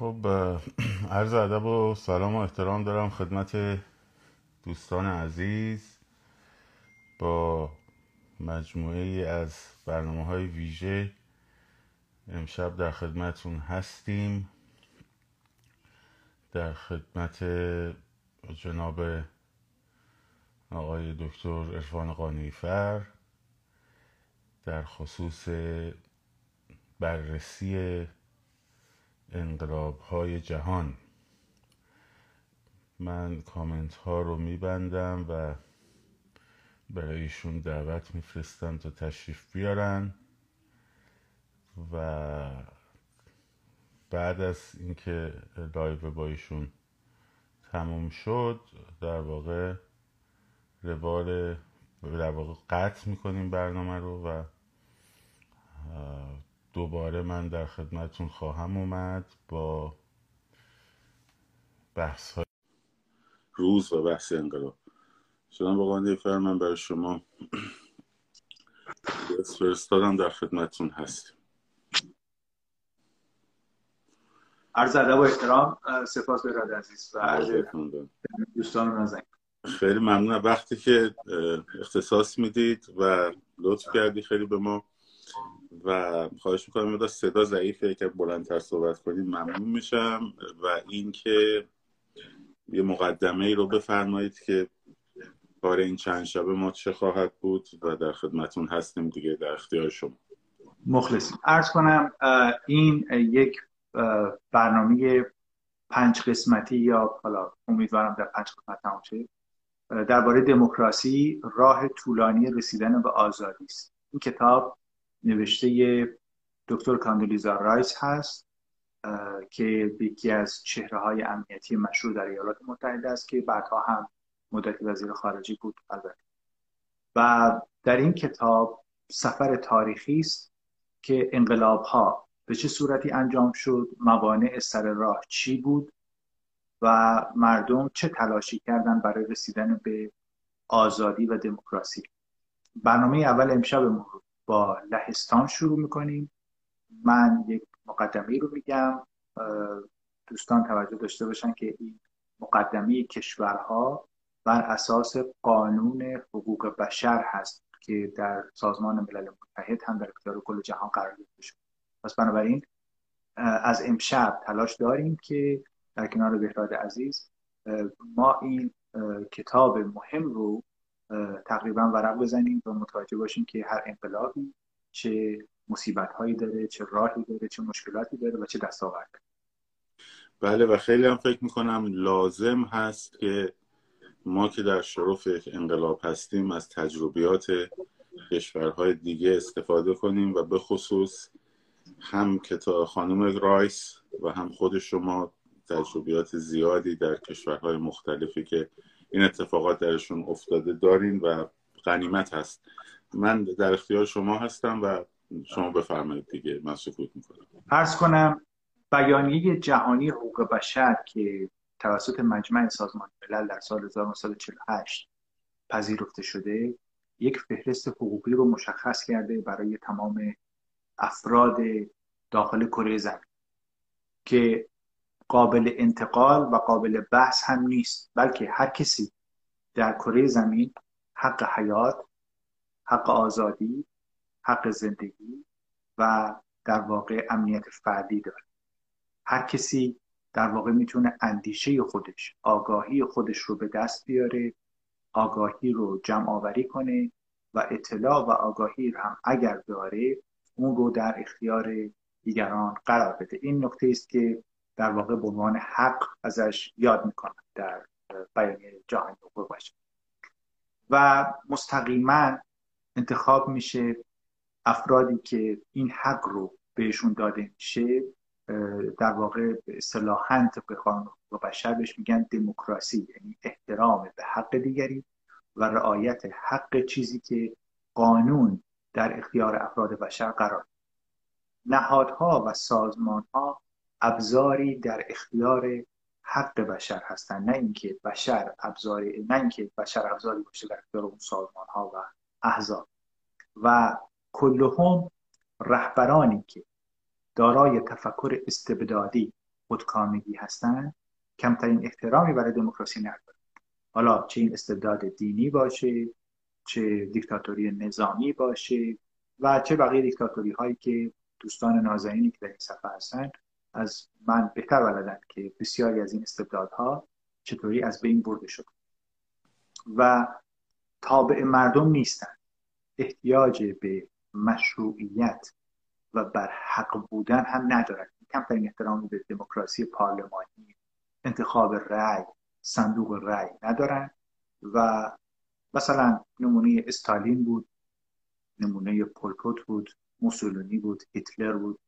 خب عرض ادب و سلام و احترام دارم خدمت دوستان عزیز با مجموعه از برنامه های ویژه امشب در خدمتون هستیم. در خدمت جناب آقای دکتر عرفان قانیفر در خصوص بررسی انقلاب های جهان. من کامنت ها رو میبندم و برایشون دعوت میفرستم تا تشریف بیارن و بعد از اینکه لایو با ایشون تموم شد در واقع روال در واقع قطع می‌کنیم برنامه رو و دوباره من در خدمتون خواهم اومد با بحث های روز و بحث انقلاب. شدم با فر من برای شما فرستادم در خدمتون هستیم. عرض ادب و احترام سپاس به عزیز و دوستان نازنین. خیلی ممنون وقتی که اختصاص می‌دید و لطف کردی خیلی به ما و خواهش می‌کنم مدار صدا ضعیفه. که بلندتر صحبت کنید ممنون میشم. و اینکه یه مقدمه ای رو بفرمایید که کار این چند شبه ما چه خواهد بود و در خدمتون هستیم دیگه در اختیار شما. مخلصیم. ارز کنم این یک برنامه پنج قسمتی یا حالا امیدوارم در پنج قسمت تمام درباره دموکراسی راه طولانی رسیدن به آزادی است. این کتاب نوشته دکتر کاندولیزا رایس هست که یکی از چهره های امنیتی مشهور در ایالات متحده است که بعدها هم مدت وزیر خارجی بود البته. و در این کتاب سفر تاریخی است که انقلاب ها به چه صورتی انجام شد موانع سر راه چی بود و مردم چه تلاشی کردن برای رسیدن به آزادی و دموکراسی. برنامه اول امشب رو با لهستان شروع می‌کنیم. من یک مقدمه رو میگم. دوستان توجه داشته باشن که این مقدمه کشورها بر اساس قانون حقوق بشر هست که در سازمان ملل متحد هم در اختیار کل جهان قرار گرفته شد پس بنابراین از امشب تلاش داریم که در کنار بهراد عزیز ما این کتاب مهم رو تقریبا ورق بزنیم و متوجه باشیم که هر انقلابی چه مصیبت هایی داره چه راهی داره چه مشکلاتی داره و چه دستاورد بله و خیلی هم فکر می‌کنم لازم هست که ما که در شرف انقلاب هستیم از تجربیات کشورهای دیگه استفاده کنیم و به خصوص هم کتاب خانم رایس و هم خود شما تجربیات زیادی در کشورهای مختلفی که این اتفاقات درشون افتاده دارین و غنیمت هست. من در اختیار شما هستم و شما بفرمایید دیگه. من سکوت می‌کنم. عرض کنم بیانیه جهانی حقوق بشر که توسط مجمع سازمان ملل در سال 1948 پذیرفته شده یک فهرست حقوقی رو مشخص کرده برای تمام افراد داخل کره زمین که قابل انتقال و قابل بحث هم نیست بلکه هر کسی در کره زمین حق حیات حق آزادی حق زندگی و در واقع امنیت فردی داره. هر کسی در واقع می‌تونه اندیشه خودش آگاهی خودش رو به دست بیاره آگاهی رو جمع آوری کنه و اطلاع و آگاهی رو هم اگر داره اون رو در اختیار دیگران قرار بده. این نکته است که در واقع به عنوان حق ازش یاد می‌کنن در بیانیه جهانی حقوق باشه و مستقیما انتخاب میشه افرادی که این حق رو بهشون داده میشه در واقع اصطلاحا طبق قانون حقوق بشر بهش میگن دموکراسی یعنی احترام به حق دیگری و رعایت حق چیزی که قانون در اختیار افراد بشر قرار نهادها و سازمانها ابزاری در اختیار حق بشر هستن نه اینکه بشر ابزاری نه اینکه بشر ابزاری باشه در اختیار اون سازمان ها و احزاب. و کلهم رهبرانی که دارای تفکر استبدادی خودکامگی هستن کمترین احترامی برای دموکراسی ندارن حالا چه این استبداد دینی باشه چه دیکتاتوری نظامی باشه و چه بقیه دیکتاتوری هایی که دوستان نازنینی که در این صفحه هستن از من بهتر بلدن که بسیاری از این استبدادها چطوری از بین برده شد. و تابع مردم نیستن. احتیاج به مشروعیت و بر حق بودن هم ندارن. کمترین احترامی به دموکراسی پارلمانی انتخاب رأی صندوق رأی ندارن و مثلا نمونه استالین بود نمونه پولپوت بود موسولونی بود هیتلر بود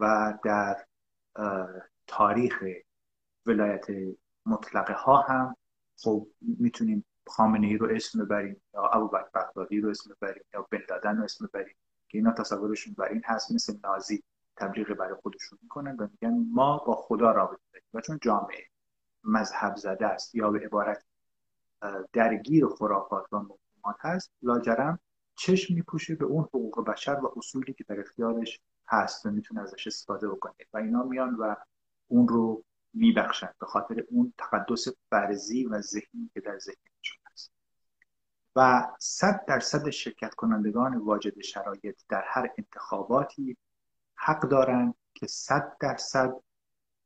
و در تاریخ ولایت مطلقه ها هم خب می‌تونیم خامنه ای رو اسم ببریم یا ابوبکر بغدادی رو اسم ببریم یا بن رو اسم ببریم که اینا تصورشون بر این هست مثل نازی تبلیغ برای خودشون می‌کنن و میگن ما با خدا رابطه داریم و چون جامعه مذهب زده است یا به عبارت درگیر خرافات و مفهومات هست لاجرم چشم میپوشه به اون حقوق بشر و اصولی که در اختیارش هست و می‌تونه ازش استفاده بکنه. و اینا میان و اون رو میبخشن به خاطر اون تقدس فرضی و ذهنی که در ذهنشون هست. و صد درصد شرکت کنندگان واجد شرایط در هر انتخاباتی حق دارن که صد درصد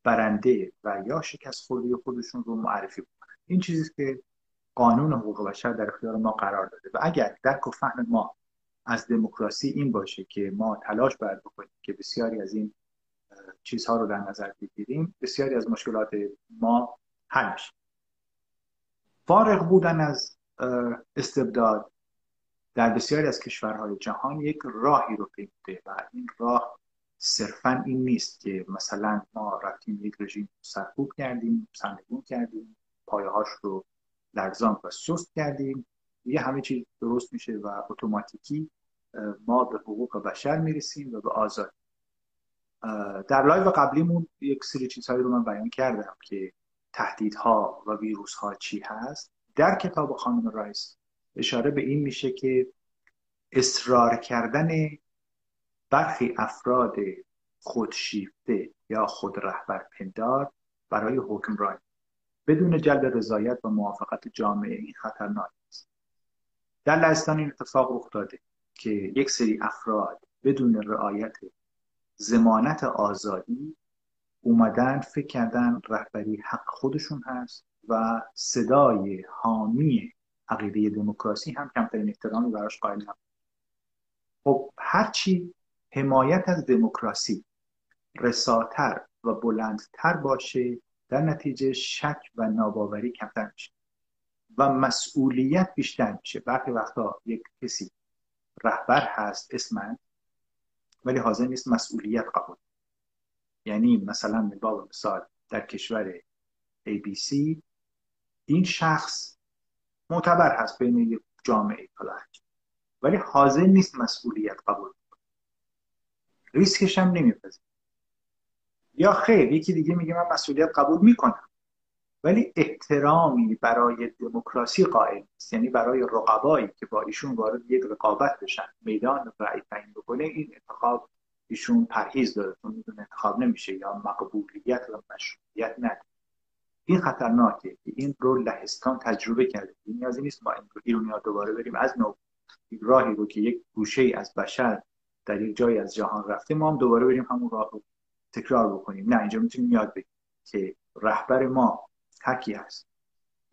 برنده و یا شکست خوردی خودشون رو معرفی کنن این چیزی که قانون حقوق بشر در اختیار ما قرار داده. و اگر درک و فهم ما از دموکراسی این باشه که ما تلاش باید بکنیم که بسیاری از این چیزها رو در نظر بگیریم. بسیاری از مشکلات ما حل میشه. فارغ بودن از استبداد در بسیاری از کشورهای جهان یک راهی رو پیموده و این راه صرفا این نیست که مثلا ما رفتیم یک رژیم سرکوب کردیم سرنگون کردیم پایهاش رو لرزان و سست کردیم. یه همه چیز درست میشه و اتوماتیکی ما به حقوق بشر می‌رسیم و به آزادی در لایو قبلیمون یک سری چیزهایی رو من بیان کردم که تهدیدها و ویروس ها چی هست. در کتاب خانم رایس اشاره به این میشه که اصرار کردن برخی افراد خودشیفته یا خود رهبر پندار برای حکمرانی بدون جلب رضایت و موافقت جامعه این خطرناک است در لهستان این اتفاق رخ داده که یک سری افراد بدون رعایت زمانت آزادی اومدن فکر کردن رهبری حق خودشون هست و صدای حامی عقیده دموکراسی هم کمترین احترامی براش قائل هم خب هرچی حمایت از دموکراسی رساتر و بلندتر باشه در نتیجه شک و ناباوری کمتر میشه. و مسئولیت بیشتر میشه. برخی وقتا یک کسی رهبر هست اسمن ولی حاضر نیست مسئولیت قبول یعنی مثلا به مثال در کشور ABC این شخص معتبر هست بین یک جامعه فلاحج ولی حاضر نیست مسئولیت قبول ریسکش هم نمیپذیر یا خیر یکی دیگه میگه من مسئولیت قبول می‌کنم. ولی احترامی برای دموکراسی قائل است یعنی برای رقبایی که با ایشون وارد یک رقابت بشن میدان رأی تعیین بکنه این انتخاب ایشون پرهیز داره. چون می‌دونه انتخاب نمیشه یا مقبولیت و مشروعیت نداره این خطرناکه که این رو لهستان تجربه کرده. نیازی نیست ما این رو ایرونی دوباره بریم از نو. راهی رو که یک گوشه از بشر در یک جایی از جهان رفته ما هم دوباره بریم همون راه رو تکرار بکنیم. نه اینجا می‌تونیم یاد بگیریم که رهبر ما هر کی هست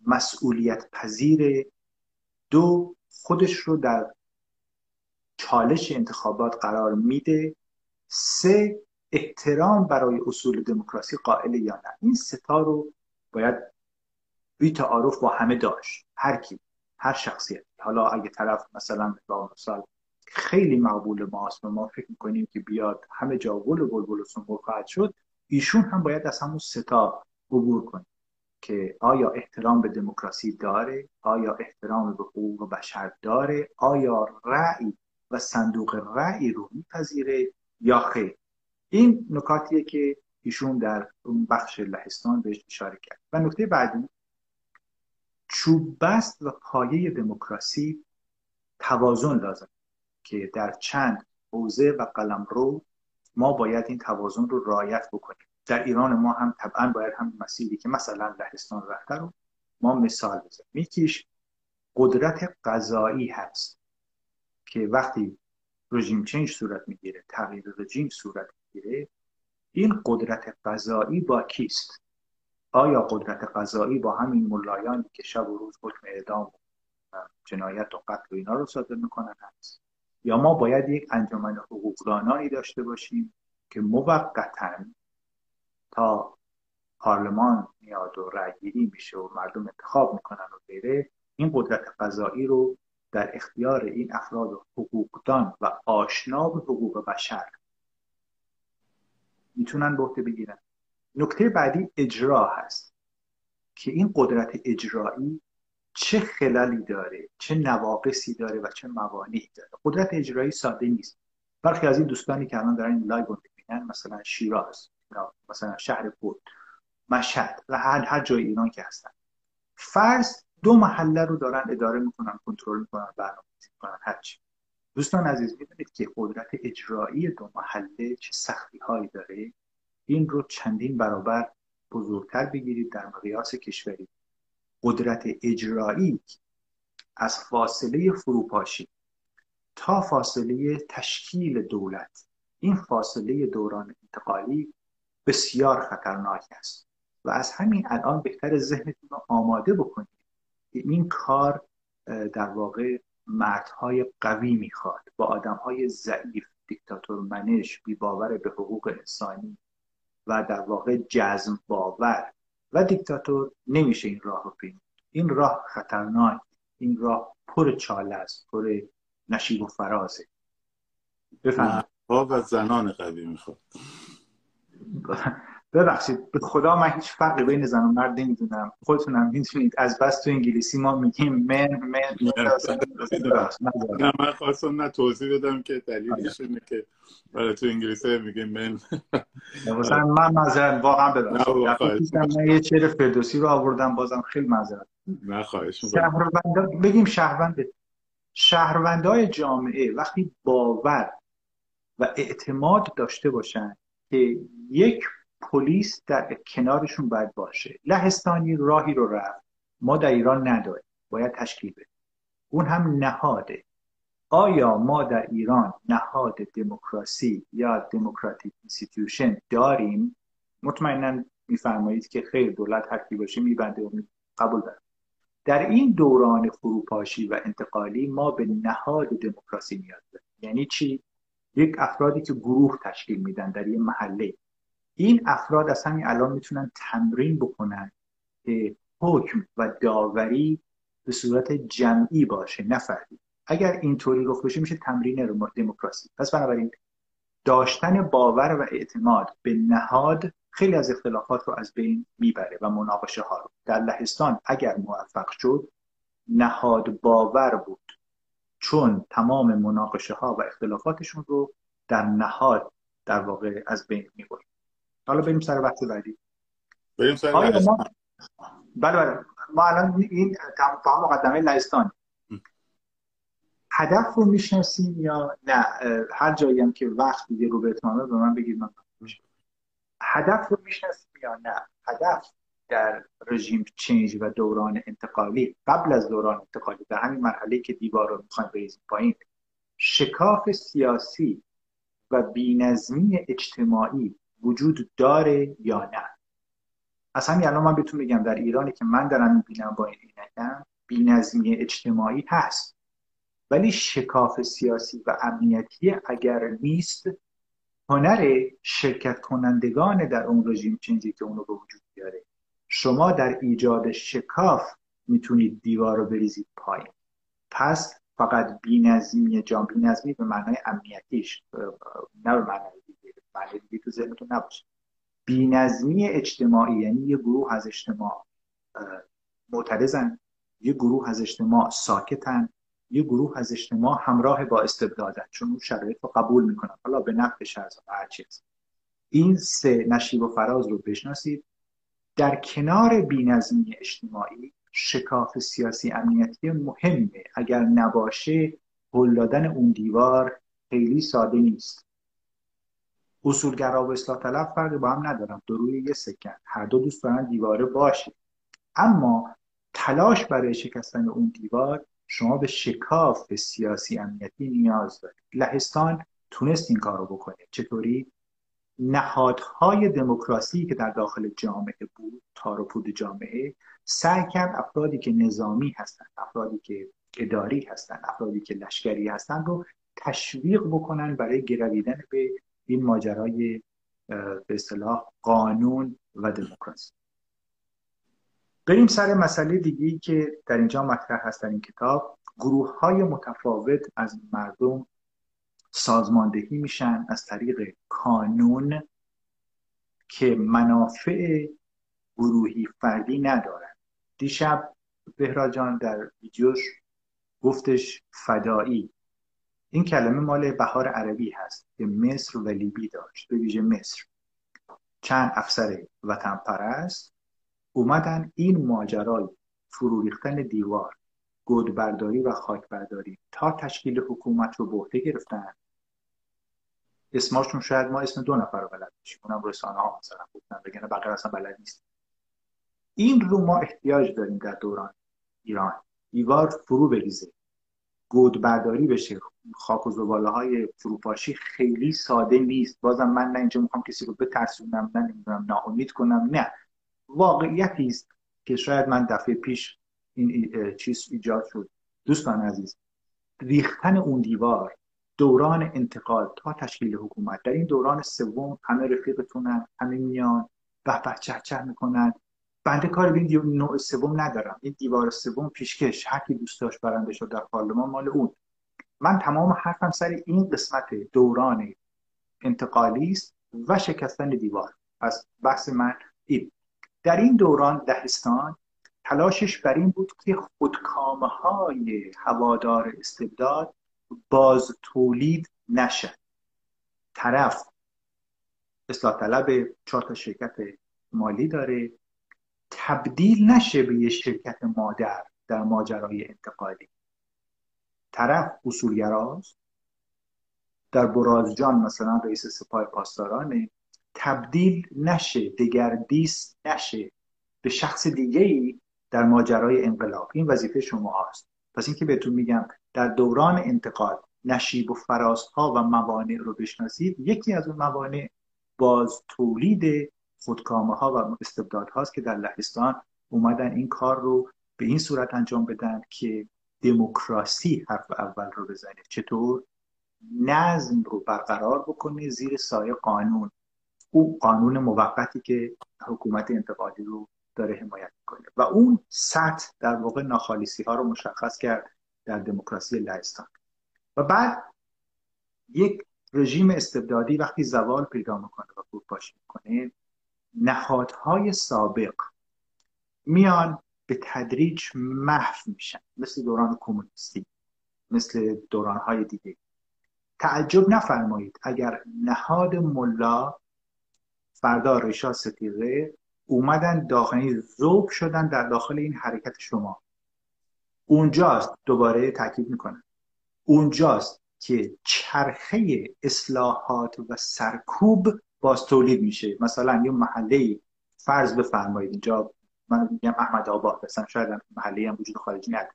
مسئولیت پذیر دو خودش رو در چالش انتخابات قرار میده. سه احترام برای اصول دموکراسی قائل یا نه. این ستا رو باید بی تعارف با همه داشت. هر کی هر شخصیت. حالا اگه طرف مثلا با مثال خیلی مقبول ماست و ما فکر می‌کنیم که بیاد همه جا گل و بلبل و سنبول خواهد شد ایشون هم باید از همون ستا عبور کنه. که آیا احترام به دموکراسی داره؟ آیا احترام به حقوق بشر داره؟ آیا رأی و صندوق رأی رو میپذیره یا خیر؟ این نکاتیه که ایشون در اون بخش لهستان بهش اشاره کرد. و نکته بعدی چوب بست و پایه دموکراسی توازن لازم که در چند حوزه و قلم رو ما باید این توازن رو رعایت بکنیم. در ایران ما هم طبعا باید هم مسیری که مثلا لهستان رفته رو ما مثال بزنیم. یکیش قدرت قضایی هست که وقتی رژیم چنج صورت می‌گیره تغییر رژیم صورت می‌گیره این قدرت قضایی با کیست؟ آیا قدرت قضایی با همین ملایانی که شب و روز حکم اعدام جنایت و قتل و اینا رو صادر می‌کنن هست؟ یا ما باید یک انجمن حقوقدانانی داشته باشیم که موقتا تا پارلمان میاد و رأیگیری میشه و مردم انتخاب می‌کنن و غیره این قدرت قضایی رو در اختیار این افراد حقوقدان و آشنا به حقوق بشر می‌تونن به بگیرن. نکته بعدی اجرا هست که این قدرت اجرایی چه خلالی داره چه نواقصی داره و چه موانعی داره. قدرت اجرایی ساده نیست. برخی از این دوستانی که الان دارن این لایو می‌بینن مثلا شیراز. مثلا شهر بود مشهد و هر هر جای ایران که هستن. فرض دو محله رو دارن اداره می‌کنن کنترل می‌کنن برنامه‌ریزی می‌کنن هرچی دوستان عزیز می‌دونید که قدرت اجرایی دو محله چه سختی هایی داره؟ این رو چندین برابر بزرگتر بگیرید در مقیاس کشوری. قدرت اجرایی از فاصله فروپاشی تا فاصله تشکیل دولت. این فاصله دوران انتقالی بسیار خطرناک است. و از همین الان بهتر ذهنتون رو آماده بکنید که این کار در واقع مردهای قوی می‌خواد. با آدمهای ضعیف دیکتاتور منش بی باور به حقوق انسانی و در واقع جزم باور و دیکتاتور نمیشه این راه رو این راه خطرناک این راه پر چاله است پر نشیب و فرازه بفهمید و زنان قوی می‌خواد. ببخشید به خدا من هیچ فرقی بین زن و مرد نمی‌دونم. خودتونم می‌دونید از بس تو انگلیسی ما میگیم من من نه. من. خواستم نه توضیح بدم که دلیلش اینه که برای تو انگلیسی میگیم من. مثلا من معذرت واقعا ببخشید. من یه چهر فردوسی رو آوردم بازم خیلی معذرت نه خواهش بگیم شهروند. شهروندای جامعه وقتی باور و اعتماد داشته باشن که یک پلیس در کنارشون باید باشه. لهستانی راهی رو رفت. ما در ایران نداریم. باید تشکیل بدیم. اون هم نهاده. آیا ما در ایران نهاد دموکراسی یا democratic institution داریم؟ مطمئنا میفرمایید که خیر دولت هر باشه میبنده و قبول دارم. در این دوران فروپاشی و انتقالی ما به نهاد دموکراسی نیاز داریم. یعنی چی؟ یک افرادی که گروه تشکیل میدن در یه محله. این افراد از همین الان می‌تونن تمرین بکنن که حکم و داوری به صورت جمعی باشه نه فردی. اگر اینطوری رخ بشه میشه تمرین دموکراسی. پس بنابراین داشتن باور و اعتماد به نهاد خیلی از اختلافات رو از بین می‌بره و مناقشه ها رو. در لهستان اگر موفق شد نهاد باور بود. چون تمام مناقشه ها و اختلافاتشون رو در نهاد در واقع از بین می‌برد. حالا بریم سر بحث بعدی. بریم سر بحث. ما... بله بله. ما الان این تمام مقدمه لهستان. هدف رو می‌شناسیم یا نه؟ هر جایی هم که وقت دیگه رو به به من بگید من هدف رو می‌شناسیم یا نه؟ هدف در رژیم چینج و دوران انتقالی قبل از دوران انتقالی در همین مرحله که دیوار رو می‌خوایم بریزیم پایین شکاف سیاسی و بینظمی اجتماعی وجود داره یا نه؟ از همین الان من بهتون بگم در ایرانی که من دارم می‌بینم با این عینکم بینظمی اجتماعی هست. ولی شکاف سیاسی و امنیتی اگر نیست هنر شرکت کنندگان در اون رژیم چنجی که اونو به وجود بیاره. شما در ایجاد شکاف می‌تونید دیوار رو بریزید پایین. پس فقط بینظمی جان بینظمی به معنای امنیتیش نه به معنای دیگه معنی دیگه تو ذهنتون نباشه. بینظمی اجتماعی یعنی یه گروه از اجتماع معترضن یه گروه از اجتماع ساکتن یه گروه از اجتماع همراه با استبدادن چون اون شرایط رو قبول می‌کنن. حالا به نفع شهر هر چیز. این سه نشیب و فراز رو بشناسید. در کنار بینظمی اجتماعی شکاف سیاسی امنیتی مهمه. اگر نباشه هل دادن اون دیوار خیلی ساده نیست. اصولگرا و اصلاح طلب فرقی با هم ندارن. دو روی یه سکن. هر دو دوست دارن دیواره باشه. اما تلاش برای شکستن اون دیوار شما به شکاف سیاسی امنیتی نیاز دارید. لهستان تونست این کار رو بکنه. چطوری؟ نهادهای دموکراسی که در داخل جامعه بود تار و پود جامعه سعی کرد افرادی که نظامی هستند افرادی که اداری هستند افرادی که لشکری هستند رو تشویق بکنن برای گرویدن به این ماجرای به اصطلاح قانون و دموکراسی. بریم سر مسئله دیگه که در اینجا مطرح هست در این کتاب گروه های متفاوت از مردم سازماندهی میشن از طریق کانون که منافع گروهی فردی ندارن. دیشب بهراجان در ویدیوش گفتش فدایی. این کلمه مال بهار عربی هست که مصر و لیبی داشت به ویژه مصر. چند افسر وطن پرست اومدن این ماجرای فرو ریختن دیوار گودبرداری و خاکبرداری تا تشکیل حکومت رو به عهده گرفتن. اسماشون شاید ما اسم دو نفر رو بلد باشیم. اونم رسانه ها مثلا گفتن بگن بقیه اصلا بلد نیست این رو ما احتیاج داریم در دوران ایران. دیوار فرو بریزه. گود برداری بشه. خاک و زباله های فروپاشی خیلی ساده نیست. بازم من نه اینجا می‌خوام کسی رو بترسونم نه نمی‌دونم ناامید کنم نه. واقعیتی است که شاید من دفعه پیش این چیز ایجاد شد. دوستان عزیز ریختن اون دیوار دوران انتقال تا تشکیل حکومت. در این دوران سوم همه رفیقتونن همه میان به به چه چه می‌کنن. بنده کار به این نوع سوم ندارم. این دیوار سوم پیشکش هر کی دوست داشت برنده شد در پارلمان مال اون. من تمام حرفم سر این قسمت دوران انتقالی است و شکستن دیوار. پس بحث من این. در این دوران دهستان تلاشش بر این بود که خودکامه های هوادار استبداد باز تولید نشد. طرف اصلاح طلب چهار تا شرکت مالی داره. تبدیل نشه به یه شرکت مادر در ماجرای انتقالی. طرف اصولگراست. در برازجان مثلا رئیس سپاه پاسدارانه. تبدیل نشه دگردیس نشه. به شخص دیگه ای در ماجرای انقلاب این وظیفه شما هست. پس اینکه بهتون میگم در دوران انتقال نشیب و فرازها و موانع رو بشناسید یکی از اون موانع باز تولید خودکامه ها و استبداد هاست که در لهستان اومدن این کار رو به این صورت انجام بدن که دموکراسی حرف اول رو بزنه. چطور؟ نظم رو برقرار بکنه زیر سایه قانون. او قانون موقتی که حکومت انتقالی رو داره حمایت می‌کنه. و اون سطح در واقع ناخالصی ها رو مشخص کرد در دموکراسی لهستان. و بعد یک رژیم استبدادی وقتی زوال پیدا می‌کنه و فروپاشی می‌کنه نهادهای سابق میان به تدریج محو میشن. مثل دوران کمونیستی مثل دورانهای دیگه. تعجب نفرمایید اگر نهاد ملا فردا رشا ستیقه اومدن داخلی زوب شدن در داخل این حرکت شما. اونجاست دوباره تاکید می‌کنم. اونجاست که چرخه اصلاحات و سرکوب باز تولید میشه. مثلا یه محله فرض بفرمایید اینجا من میگم احمد آباد مثلا شاید محله هم وجود خارجی نداره.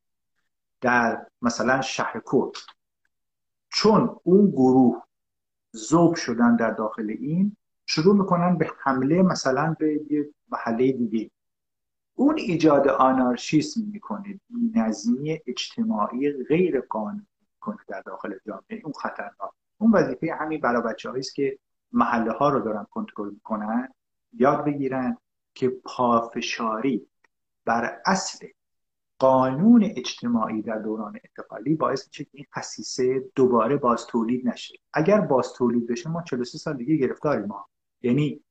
در مثلا شهر کرد چون اون گروه زوب شدن در داخل این شروع می‌کنن به حمله مثلا به یه محله دیگه. اون ایجاد آنارشیسم می‌کنه نظمی اجتماعی غیر قانونی کنه در داخل جامعه. اون خطرناک. اون وظیفه همین برای بچه است که محله ها رو دارن کنترل می‌کنن یاد بگیرن که پافشاری بر اصل قانون اجتماعی در دوران انتقالی باعث میشه که این خصیصه دوباره باز تولید نشه. اگر باز تولید بشه ما 43 سال دیگه گرفتاریم. ما یعنی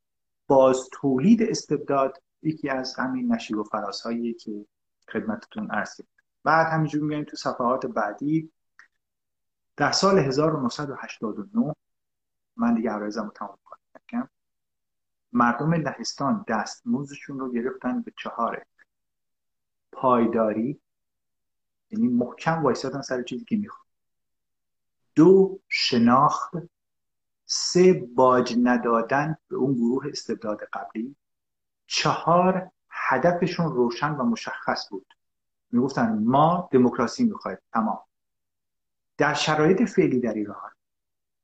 باز تولید استبداد یکی از همین نشیب و فرازهایی که خدمتتون عرض بعد همینجور میگیم تو صفحات بعدی در سال 1989 من دیگه عرایزم رو تمام کنم مردم لهستان دستموزشون رو گرفتن به چهاره پایداری یعنی محکم وایسادن سر چیزی که می‌خواد دو شناخت سه باج ندادن به اون گروه استبداد قبلی. چهار هدفشون روشن و مشخص بود. می‌گفتن ما دموکراسی می‌خوایم. تمام. در شرایط فعلی در ایران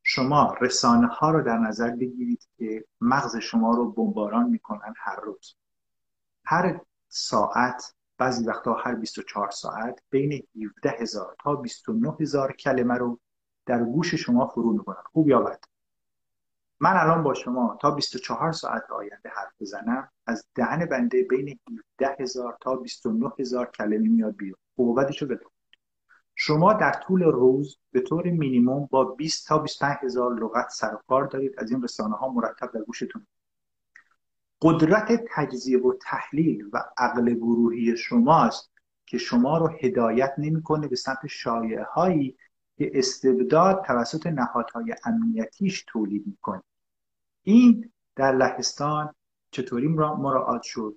شما رسانه ها رو در نظر بگیرید که مغز شما رو بمباران می‌کنن هر روز. هر ساعت بعضی وقتا هر 24 ساعت بین 17 هزار تا 29 هزار کلمه رو در گوش شما فرو می‌کنن. خوب یا من الان با شما تا 24 ساعت آینده حرف بزنم از دهن بنده بین 17 هزار تا 29 هزار کلمه میاد بیرون. خوب و بدشو شما در طول روز به طور مینیموم با 20 تا 25 هزار لغت سر کار دارید. از این رسانه ها مرتب در گوشتون. قدرت تجزیه و تحلیل و عقل گروهی شماست که شما رو هدایت نمی‌کنه به سمت شایعه هایی که استبداد توسط نهادهای امنیتیش تولید می‌کنه. این در لهستان چطوری مراعات شد؟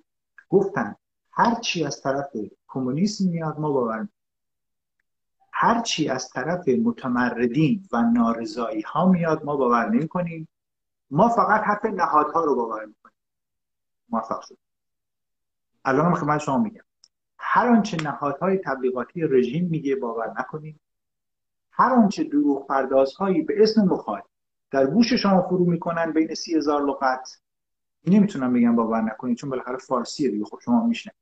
گفتن هرچی از طرف کمونیسم میاد ما باور هرچی از طرف متمردین و نارضایی ها میاد ما باور نمی کنیم. ما فقط حرف نهادها رو باور می‌کنیم موفق شد. الان هم خدمت شما میگم. هر آنچه نهادهای تبلیغاتی رژیم میگه باور نکنیم. هر آنچه دروغ پردازهایی به اسم مخالف در گوش شما فرو می‌کنن بین سی هزار لغت. نمی‌تونم بگم باور نکنید چون بالاخره فارسیه دیگه خب شما میشنه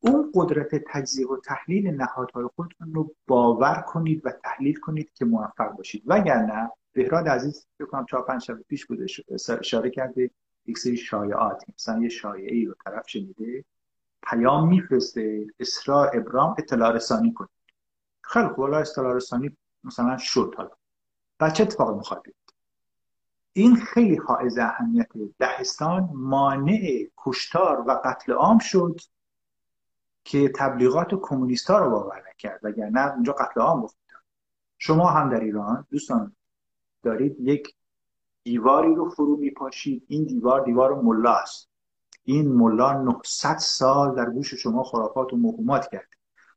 اون قدرت تجزیه و تحلیل نهادهای خودتون رو باور کنید و تحلیل کنید که موفق باشید. وگرنه بهراد عزیز فکر کنم چهار پنج شب پیش بوده اشاره کرده یک سری شایعات. مثلا یه شایعه ای رو طرف شنیده پیام میفرسته اسرا ابرام اطلاع رسانی کنید خیلی خوب اطلاع رسانی مثلا شد حالا. بچه اتفاق می‌خواد این خیلی حائز اهمیت دهستان مانع کشتار و قتل عام شد که تبلیغات کمونیستا رو باور نکرد وگرنه اونجا قتل عام گفت. شما هم در ایران دوستان دارید یک دیواری رو فرو میپاشید. این دیوار دیوار ملا است. این ملا 900 سال در گوش شما خرافات و مهمات کرد.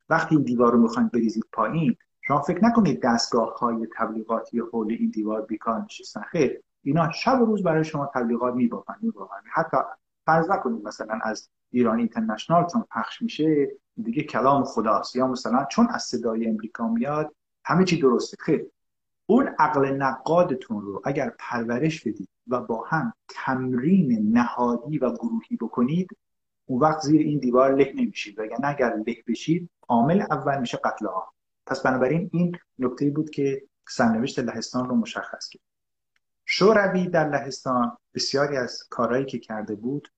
وقتی این دیوار رو می‌خواید بریزید پایین شما فکر نکنید دستگاه های تبلیغاتی حول این دیوار بیکار نشستن. خیر اینا شب و روز برای شما تبلیغات میبافن میبافن حتی فرض نکنید مثلا از ایران اینترنشنال چون پخش میشه دیگه کلام خداست. یا مثلا چون از صدای امریکا میاد همه چی درسته. خیر اون عقل نقادتون رو اگر پرورش بدید و با هم تمرین نهادی و گروهی بکنید اون وقت زیر این دیوار له نمیشید. وگرنه اگر له بشید عامل اول میشه قتل عام. پس بنابراین این نکته بود که سرنوشت لهستان رو مشخص کرد. شوروی در لهستان بسیاری از کارهایی که کرده بود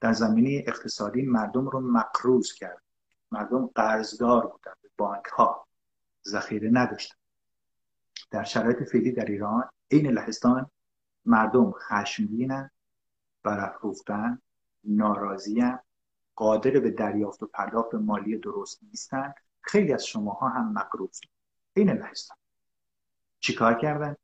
در زمینه اقتصادی مردم رو مقروض کرد. مردم قرضدار بودن به بانک ها ذخیره نداشتن. در شرایط فعلی در ایران این لهستان مردم خشمگینن برافروختن ناراضیان قادر به دریافت و پرداخت مالی درست نیستن خیلی از شماها هم مقروض. این لهستان. چیکار کردن؟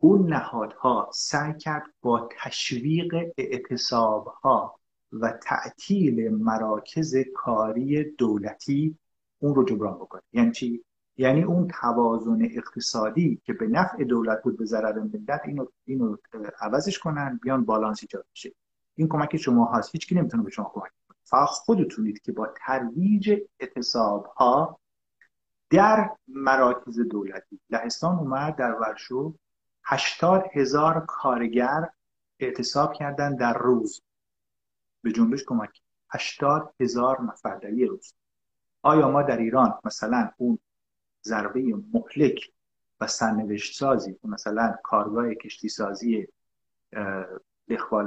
اون نهادها سعی کرد با تشویق اعتصاب ها و تعطیل مراکز کاری دولتی اون رو جبران بکنه. یعنی چی؟ یعنی اون توازن اقتصادی که به نفع دولت بود به ضرر ملت اینو اینو عوضش کنن بیان بالانس ایجاد بشه. این کمک شما هست. هیچ کی نمی‌تونه به شما کمک کنه فقط خودتونید که با ترویج اعتصاب ها در مراکز دولتی. لهستان اومد در ورشو هشتاد هزار کارگر اعتصاب کردن در روز. به جنبش کمک. هشتاد هزار نفر در یه روز. آیا ما در ایران مثلا اون ضربه مهلک و سرنوشت سازی مثلا کارگاه کشتی سازی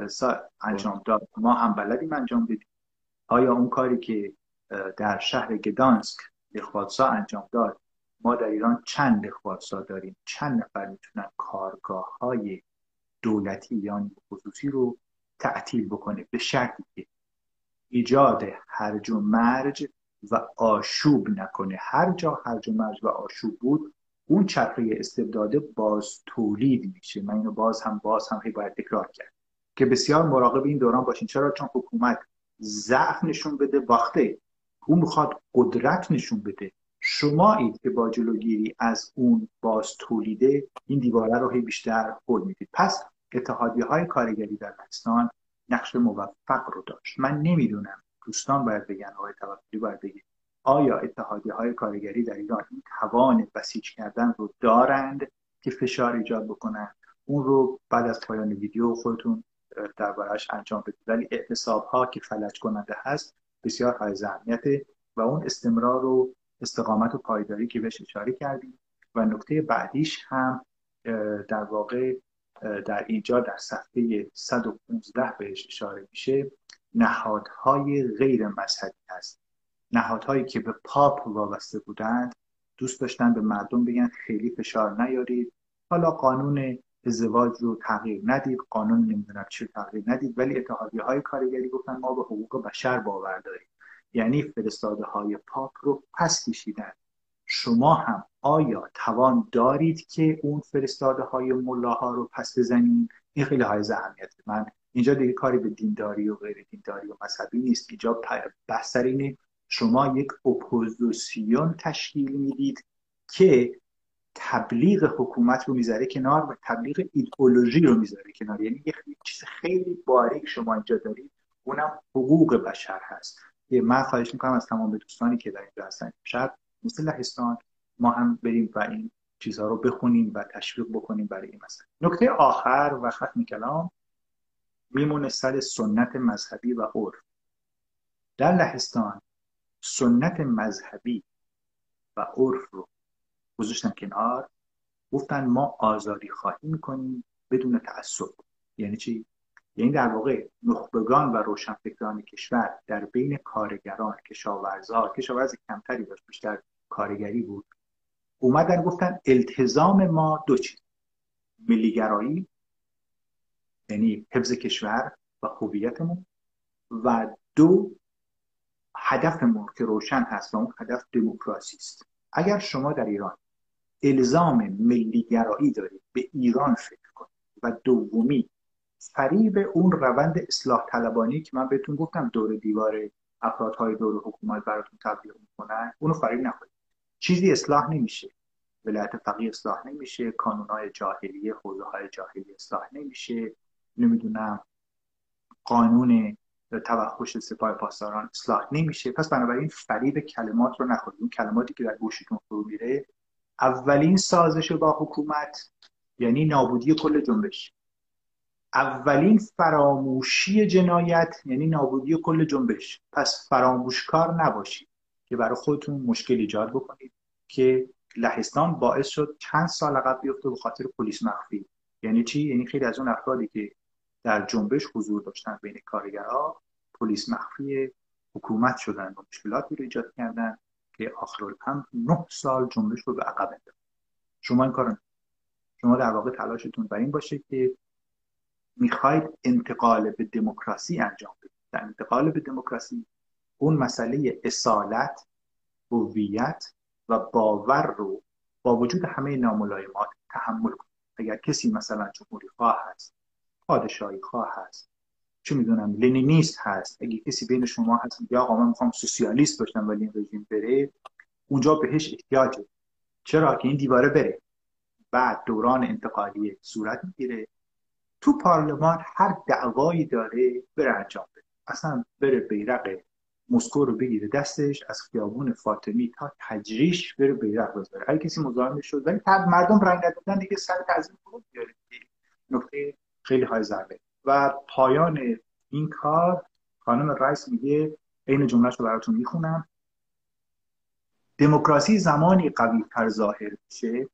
سا انجام داد ما هم بلدیم انجام بدیم؟ آیا اون کاری که در شهر گدانسک لخوالسا انجام داد ما در ایران چند لخوالسا داریم. چند نفر می‌تونن کارگاه های دولتی یا خصوصی رو تعطیل بکنه به شرطی که ایجاد هرج و مرج و آشوب نکنه. هر جا هرج و مرج و آشوب بود اون چرخه استبداده باز تولید میشه. من اینو باز هم باز هم هی باید تکرار کرد که بسیار مراقب این دوران باشین. چرا؟ چون حکومت ضعف نشون بده باخته. اون می‌خواد قدرت نشون بده. شمایید که با جلوگیری از اون باز تولیده این دیواره رو هی بیشتر پل می‌دید. پس اتحادیه های کارگری در پاکستان نقش موفق رو داشت. من نمی‌دونم. دوستان باید بگن آقای توکلی باید بگید آیا اتحادیه های کارگری در ایران این توان بسیج کردن رو دارند که فشار ایجاد بکنن؟ اون رو بعد از پایان ویدیو خودتون دربارهش انجام بدید. ولی اعتصاب ها که فلج کننده هست بسیار های و اون استمرار و استقامت و پایداری که بهش اشاره کردیم و نکته بعدیش هم در واقع در اینجا در صفحه 115 بهش اشاره میشه نهادهای غیر مذهبی هست. نهادهایی که به پاپ وابسته بودند دوست داشتن به مردم بگن خیلی فشار نیارید. حالا قانون ازدواج رو تغییر ندید قانون نمی‌دونم چی تغییر ندید ولی اتحادیه های کارگری گفتن ما به حقوق بشر باور داریم. یعنی فرستاده های پاپ رو پس کشیدن. شما هم آیا توان دارید که اون فرستاده های ملاها رو پس بزنید؟ این خیلی حائز اهمیت من اینجا دیگه کاری به دینداری و غیر دینداری و مذهبی نیست. اینجا بحث سر اینه. شما یک اپوزیسیون تشکیل می‌دید که تبلیغ حکومت رو می‌ذاره کنار و تبلیغ ایدئولوژی رو می‌ذاره کنار. یعنی یه چیز خیلی باریک شما اینجا دارید. اونم حقوق بشر هست. من خواهش می‌کنم از تمام دوستانی که در اینجا هستن شب مثل لهستان ما هم بریم و این چیزها رو بخونیم و تشویق بکنیم برای این مسئله. نکته آخر و ختم کلام میمونه سر سنت مذهبی و عرف. در لهستان سنت مذهبی و عرف رو گذاشتن کنار گفتن ما آزادی خواهی می‌کنیم بدون تعصب. یعنی چی؟ یعنی در واقع نخبگان و روشنفکران کشور در بین کارگران کشاورزها کشاورز کمتری داشت بیشتر کارگری بود اومدن گفتن التزام ما دو چیز ملیگرایی یعنی حفظ کشور و هویتمون و دو هدفمون که روشن هست و اون هدف دموکراسی است. اگر شما در ایران الزام ملیگرایی دارید به ایران فکر کنید و دومی فریب اون روند اصلاح طلبانی که من بهتون گفتم دور دیوار افرادهای دور حکومت براتون تبلیغ می‌کنن اونو فریب نخورید. چیزی اصلاح نمیشه. ولایت فقیه اصلاح نمیشه. کانونهای جاهلیه حوزه های جاهلی اصلاح نمیشه. نمی‌دونم قانون توحش سپاه پاسداران اصلاح نمیشه. پس بنابراین فریب کلمات رو نخورید. اون کلماتی که در گوشتون فرو میره اولین سازش با حکومت یعنی نابودی کل جنبش. اولین فراموشی جنایت یعنی نابودی کل جنبش. پس فراموشکار نباشید که برای خودتون مشکل ایجاد بکنید که لهستان باعث شد چند سال عقب بیفته به خاطر پلیس مخفی. یعنی چی؟ یعنی خیلی از اون افرادی که در جنبش حضور داشتن بین کارگرها پلیس مخفی حکومت شدن و مشکلاتی رو ایجاد کردن که آخر هم نه سال جنبش رو به عقب انداخت. شما این کار شما در واقع تلاشتون بر این باشه که می‌خواید انتقال به دموکراسی انجام بدید. در انتقال به دموکراسی اون مسئله اصالت هویت و باور رو با وجود همه ناملایمات تحمل کنید. اگر کسی مثلا جمهوری خواه هست پادشاهی خواه هست چه می‌دونم لنینیست هست اگه کسی بین شما هست یا آقا من می‌خوام سوسیالیست باشم ولی این رژیم بره اونجا بهش احتیاجه. چرا که این دیواره بره؟ بعد دوران انتقالی صورت می‌گیره. تو پارلمان هر دعوایی داره بره انجام بده. اصلا بره بیرق مسکو رو بگیره دستش از خیابون فاطمی تا تجریش بره بیرق بذاره. هر کسی مزاحم شد ولی مردم رنگ ندادن دیگه سر تعظیم فرود بیاره نقطه خیلی های ضربه و پایان این کار خانم رایس میگه عین جملهش رو براتون می‌خونم. دموکراسی زمانی قوی تر ظاهر میشه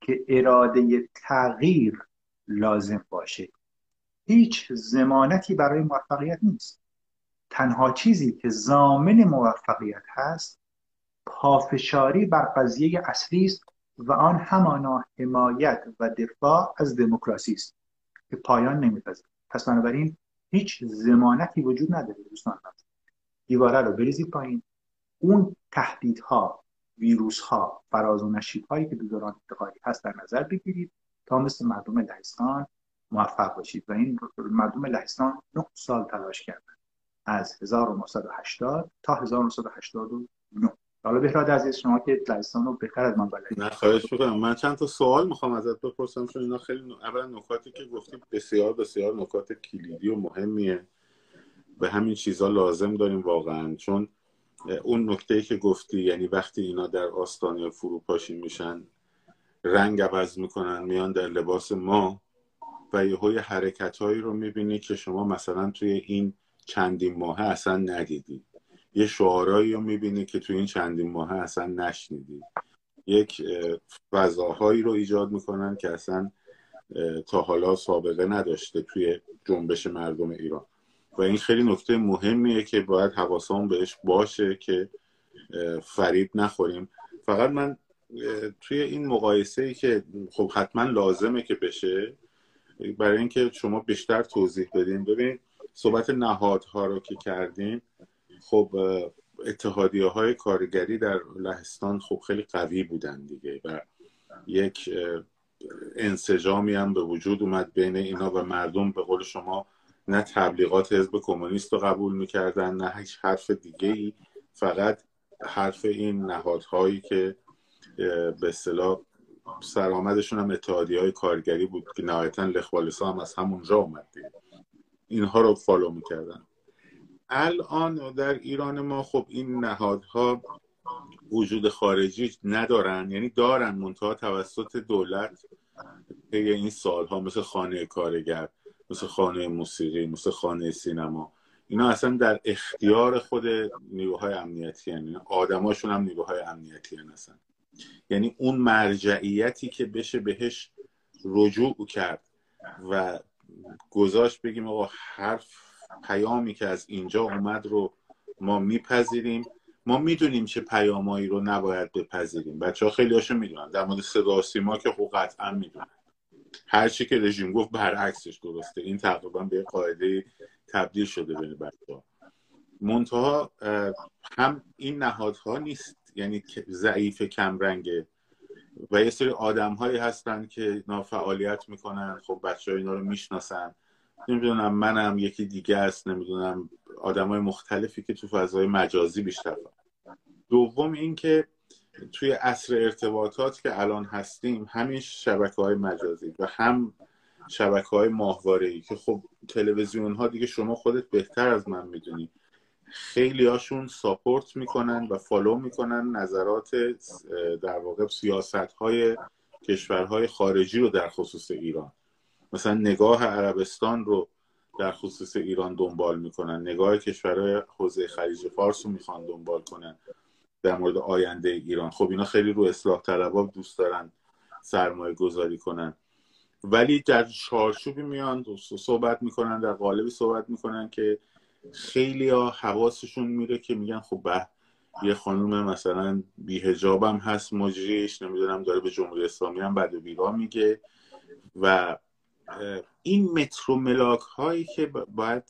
که اراده تغییر لازم باشه. هیچ زمانتی برای موفقیت نیست. تنها چیزی که زامن موفقیت هست پافشاری بر قضیه اصلی است و آن همانا حمایت و دفاع از دموکراسی است که پایان نمیپذیرد. پس بنابراین هیچ زمانتی وجود نداره دوستان. دیواره رو بریزید پایین. اون تهدیدها ویروس ها فراز و نشیب هایی که دو دوران انتقالی هست در نظر بگیرید. تا مثل مردم لهستان موفق باشید. و این مردم لهستان 9 سال تلاش کردن. از 1980 تا 1989 حالا بهراد عزیز شما که لهستان رو بهتر از من بلدید. نه خواهش می‌کنم. من چند تا سوال می‌خوام ازت بپرسم چون اینا خیلی اولا نکاتی که گفتیم بسیار بسیار نکات کلیدی و مهمیه. به همین چیزها لازم داریم واقعا. چون اون نکته که گفتی یعنی وقتی اینا در آستانه فروپاشی میشن رنگ عوض می‌کنن میان در لباس ما و یه حرکت هایی رو می‌بینی که شما مثلا توی این چندین ماه اصلا ندیدی. یه شعارهایی رو می‌بینی که توی این چندین ماه اصلا نشنیدی. یک فضاهایی رو ایجاد می‌کنن که اصلا تا حالا سابقه نداشته توی جنبش مردم ایران. و این خیلی نکته مهمیه که باید حواسمون بهش باشه که فریب نخوریم. فقط من توی این مقایسه ای که خب حتما لازمه که بشه برای اینکه شما بیشتر توضیح بدین. ببین صحبت نهادها رو که کردیم خب اتحادیه های کارگری در لهستان خب خیلی قوی بودن دیگه و یک انسجامی هم به وجود اومد بین اینا و مردم. به قول شما نه تبلیغات حزب کمونیست رو قبول می‌کردن نه هیچ حرف دیگه ای فقط حرف این نهادهایی که به اصطلاح سرآمدشون هم اتحادی های کارگری بود که نهایتا لخوالسا هم از همونجا اومد اینها رو فالو می‌کردن. الان در ایران ما خب این نهادها وجود خارجی ندارن یعنی دارن منتها توسط دولت طی این سالها مثل خانه کارگر مثل خانه موسیقی مثل خانه سینما. اینا اصلا در اختیار خود نیروهای امنیتی یعنی آدماشون هم نیروهای امنیتی هستن. یعنی اون مرجعیتی که بشه بهش رجوع کرد و گذاشت بگیم آقا حرف پیامی که از اینجا اومد رو ما میپذیریم. ما می‌دونیم چه پیامایی رو نباید بپذیریم. بچه ها خیلی هاشو می‌دونن. در مورد صدا سیما که خب قطعا می‌دونن. هر چی که رژیم گفت برعکسش درسته. این تقریبا به قاعده تبدیل شده بین بچه ها منتها هم این نهادها نیست. یعنی ضعیف کمرنگه و یه سری آدم هایی هستن که اینا فعالیت می‌کنن خب بچه ها اینا رو می‌شناسن. نمی‌دونم منم یکی دیگه است نمی‌دونم آدم های مختلفی که تو فضای مجازی بیشتر دوم اینکه توی عصر ارتباطات که الان هستیم همین شبکه های مجازی و هم شبکه های که خب تلویزیون ها دیگه شما خودت بهتر از من می‌دونی. خیلی هاشون ساپورت می‌کنن و فالو می‌کنن نظرات در واقع سیاست های کشورهای خارجی رو در خصوص ایران. مثلا نگاه عربستان رو در خصوص ایران دنبال می‌کنن. نگاه کشورهای حوزه خلیج فارس رو می‌خوان دنبال کنن در مورد آینده ایران. خب اینا خیلی رو اصلاح طلبا دوست دارن سرمایه گذاری کنن. ولی در چارچوبی میان صحبت می‌کنن در قالبی صحبت می‌کنن که خیلی ها حواسشون میره که میگن خب به یه خانوم مثلا بیهجابم هست مجریش نمی‌دونم داره به جمهوری اسلامی هم بد و بیرا میگه. و این مترو ملاک هایی که باید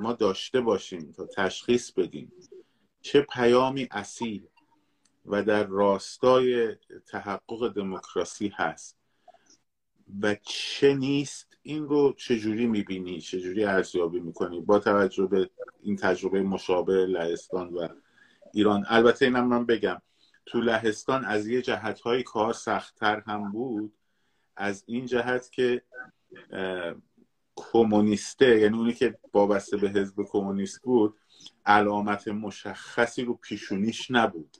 ما داشته باشیم تا تشخیص بدیم چه پیامی اصیل و در راستای تحقق دموکراسی هست و چه نیست این رو چجوری می‌بینی؟ چجوری ارزیابی می‌کنی؟ با توجه به این تجربه مشابه لهستان و ایران. البته اینم من بگم تو لهستان از یه جهت های کار سختتر هم بود. از این جهت که کمونیسته یعنی اونی که وابسته به حزب کمونیست بود علامت مشخصی رو پیشونیش نبود.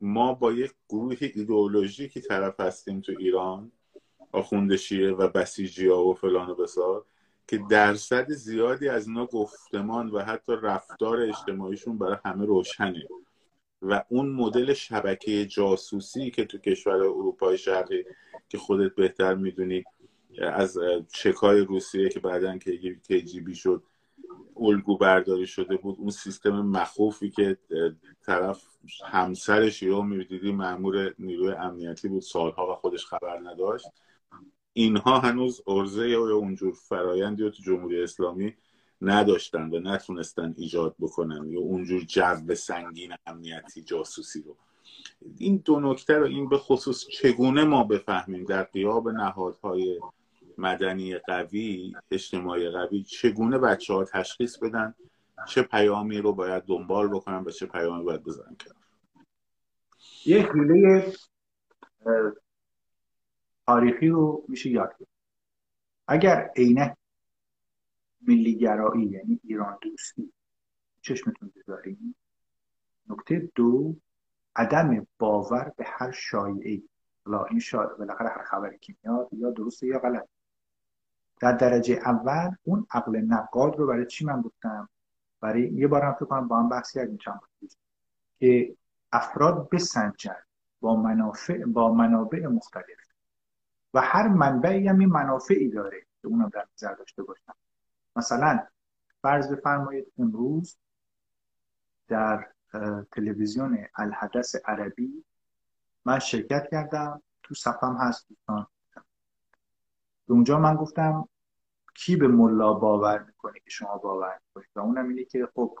ما با یک گروه ایدئولوژیکی طرف هستیم تو ایران. آخوندشیه و بسیجی ها و فلان و بسار که درصد زیادی از اینا گفتمان و حتی رفتار اجتماعیشون برای همه روشنه. و اون مدل شبکه جاسوسی که تو کشور اروپای شرقی که خودت بهتر می‌دونی از چکای روسیه که بعدا جیبی شد الگو برداری شده بود اون سیستم مخوفی که طرف همسرش یا می‌دیدی معمور نیروی امنیتی بود سالها و خودش خبر نداشت. اینها هنوز ارزه یا اونجور فرایندی رو تو جمهوری اسلامی نداشتن و نتونستن ایجاد بکنن یا اونجور جو سنگین امنیتی جاسوسی رو. این دو نکته رو این به خصوص چگونه ما بفهمیم در قیاب نهادهای مدنی قوی اجتماعی قوی چگونه بچه ها تشخیص بدن چه پیامی رو باید دنبال بکنن و چه پیامی باید کنار؟ یه حیله تاریخی رو میشه یاد گرفت. اگر عینک ملیگرایی یعنی ایران دوستی چشمتون بذاریم نکته دو عدم باور به هر شایعه حالا این شاید بالاخره هر خبری که میاد یا درسته یا غلط در درجه اول اون عقل نقاد رو برای چی من گفتم؟ برای یه بارم فکر کنم با هم بحث کردیم چند که افراد بسنجن با منافع با منابع مختلف. و هر منبعی هم این منافعی داره که اونم در نظر داشته باشم مثلا فرض بفرمایید امروز در تلویزیون الحدث عربی من شرکت کردم تو صفم هست دوستان. اونجا من گفتم کی به ملا باور می‌کنه که شما باور می‌کنید؟ و اونم اینه که خب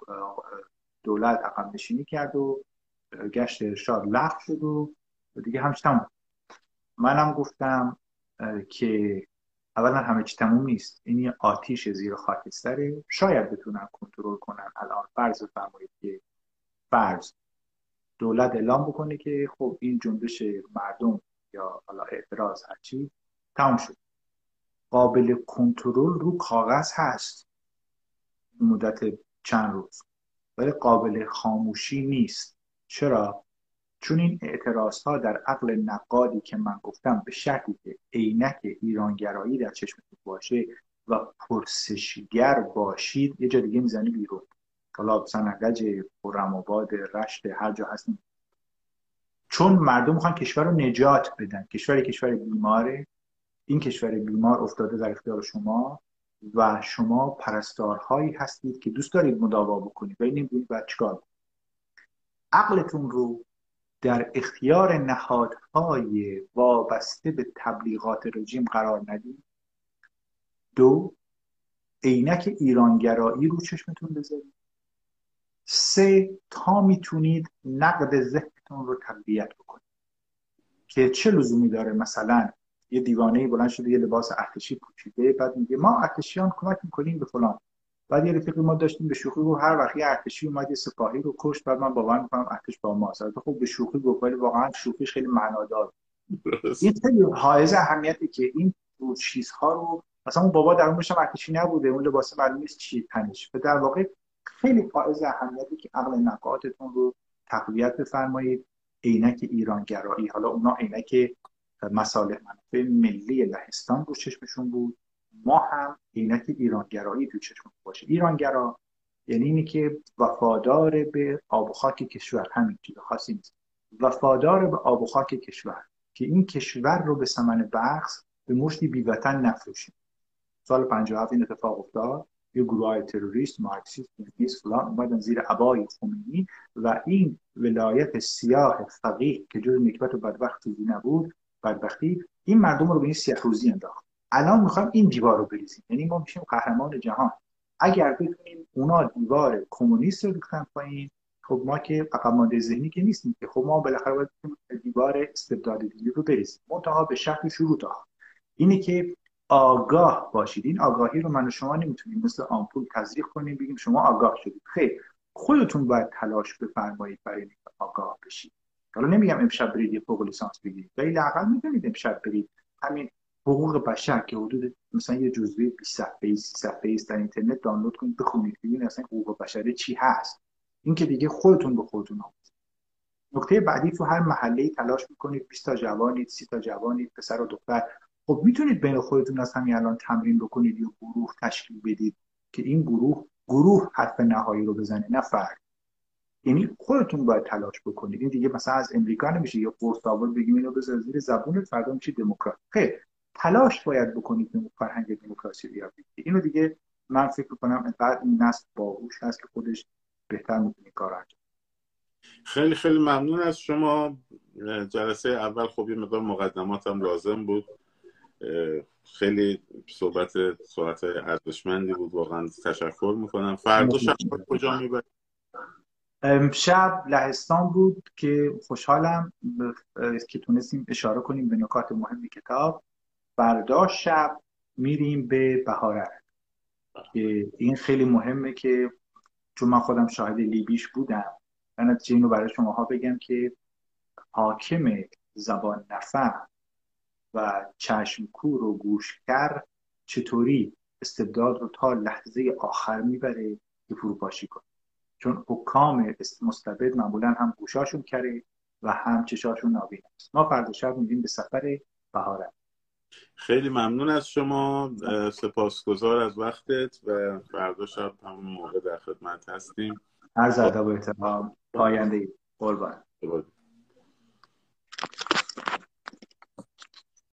دولت عقب نشینی کرد و گشت ارشاد لغو شد و دیگه همش تموم. منم گفتم که اولا همه چی تموم نیست. این آتیش زیر خاکستره. شاید بتونن کنترل کنن. الان فرض فرمایید که فرض دولت اعلام بکنه که خب این جنبش مردم یا حالا اعتراض هرچی تموم شد. قابل کنترل رو کاغذ هست. مدت چند روز. ولی قابل خاموشی نیست. چرا؟ چون این اعتراض ها در عقل نقادی که من گفتم به شرطی که عینک ایرانگرایی در چشمتون باشه و پرسشگر باشید یه جا دیگه می‌زنی بیرون. حالا سنگج آباد رشت هر جا هستیم چون مردم می‌خوان کشور رو نجات بدن. کشور کشور بیماره. این کشور بیمار افتاده در اختیار شما و شما پرستارهایی هستید که دوست دارید مداوا بکنید. و این باید چیکار عقلتون رو در اختیار نهادهای وابسته به تبلیغات رژیم قرار ندید دو عینک ایرانگرایی رو چشمتون بذارید. سه تا می‌تونید نقد ذهنتون رو تقویت بکنید. که چه لزومی داره؟ مثلا یه دیوانه بلند شده یه لباس ارتشی پوشیده بعد میگه ما ارتشیان کمک می‌کنیم به فلان. بعد یه رفیقی ما داشتیم به شوخی و هر وقت یه ارتشی اومد یه سپاهی رو کشت بعد من باور می‌کنم ارتش با ما تو خب به شوخی گفت ولی واقعا شوخیش خیلی معنادار این خیلی حائز اهمیتی که این چیزها رو مثلا اون بابا در اون ارتشی نبوده اون لباس معلوم نیست چی تنش. و در واقع خیلی حائز اهمیتی که عقل نقاطتون رو تقویت بفرمایید. عینک ایرانگرایی حالا اونا عینک مسائل منافع ملی لهستان رو چشمشون بود. ما هم عینک ایرانگرایی تو چشمون باشه. ایرانگرا یعنی اینی که وفادار به آب و خاک کشور همین چیز خاصی نیست. وفادار به آب و خاک کشور که این کشور رو به سمن بخص به مشتی بیوطن نفروشیم. سال 57 این اتفاق افتاد. یه گروه های تروریست مارکسیست نیست فلان اومدن زیر عبای خمینی و این ولایت سیاه فقیه که جز نکبت و بدبختی نبود بدبختی این مردم رو به این سیاه روزی انداخت. الان می‌خوایم این دیوار رو بریزیم. یعنی ما میشیم قهرمان جهان. اگر بتونیم اونا دیوار کمونیست رو بکنن پایین خب ما که عقب ذهنی که نیستیم که. خب ما بالاخره باید دیوار استبداد دیگه رو بریزیم. منتها به شرط شروط ها. اینه که آگاه باشید. این آگاهی رو من و شما نمی‌تونیم مثل آمپول تزریق کنیم بگیم شما آگاه شدید. خیر. خودتون باید تلاش بفرمایید برای اینکه آگاه بشید. حالا نمیگم امشب برید یه فوق لیسانس بگیرید. ولی لاقل می‌تونید امشب برید. همین حقوق بشر که حدود مثلا یه جزوه 20 صفحه‌ای 30 صفحه‌ای است در اینترنت دانلود کنید بخونید ببینید اصلا حقوق بشر چی هست. این که دیگه خودتون به خودتون آموزید نکته بعدی تو هر محله تلاش می‌کنید 20 تا جوانید 30 تا جوانید پسر و دختر. خب می‌تونید بین خودتون از همین الان تمرین بکنید یا گروه تشکیل بدید که این گروه گروه حرف نهایی رو بزنه نه فرد. یعنی خودتون باید تلاش بکنید. این دیگه مثلا از امریکا نمیشه. یه قرص بگیم اینو بذار زیر زبونت فردا میشه دموکرات. خیر. تلاش باید بکنید که فرهنگ دموکراسی بیابید اینو دیگه من فکر کنم انقدر این نسل باهوش هست که خودش بهتر می‌تونه کار انجام خیلی خیلی ممنون از شما. جلسه اول خب یه مقدار مقدمات هم لازم بود. خیلی صحبت صحبت ارزشمندی بود. واقعا تشکر می‌کنم. فردا شب کجا می‌برید؟ امشب لهستان بود که خوشحالم که تونستیم اشاره کنیم به نکات مهم کتاب. فردا شب میریم به بهارک که این خیلی مهمه که چون من خودم شاهد لیبیش بودم من اینو برای شماها بگم که حاکم زبان نفهم و چشم کور و گوشکر چطوری استبداد رو تا لحظه آخر می‌بره که فروپاشی کنه. چون حکام مستبد معمولا هم گوشاشون کره و هم چشاشون نابین ما فردا شب میریم به سفر بهارت. خیلی ممنون از شما سپاسگزار از وقتت و فردا شب همون موقع در خدمت هستیم. از ادب و احترام پاینده قربان.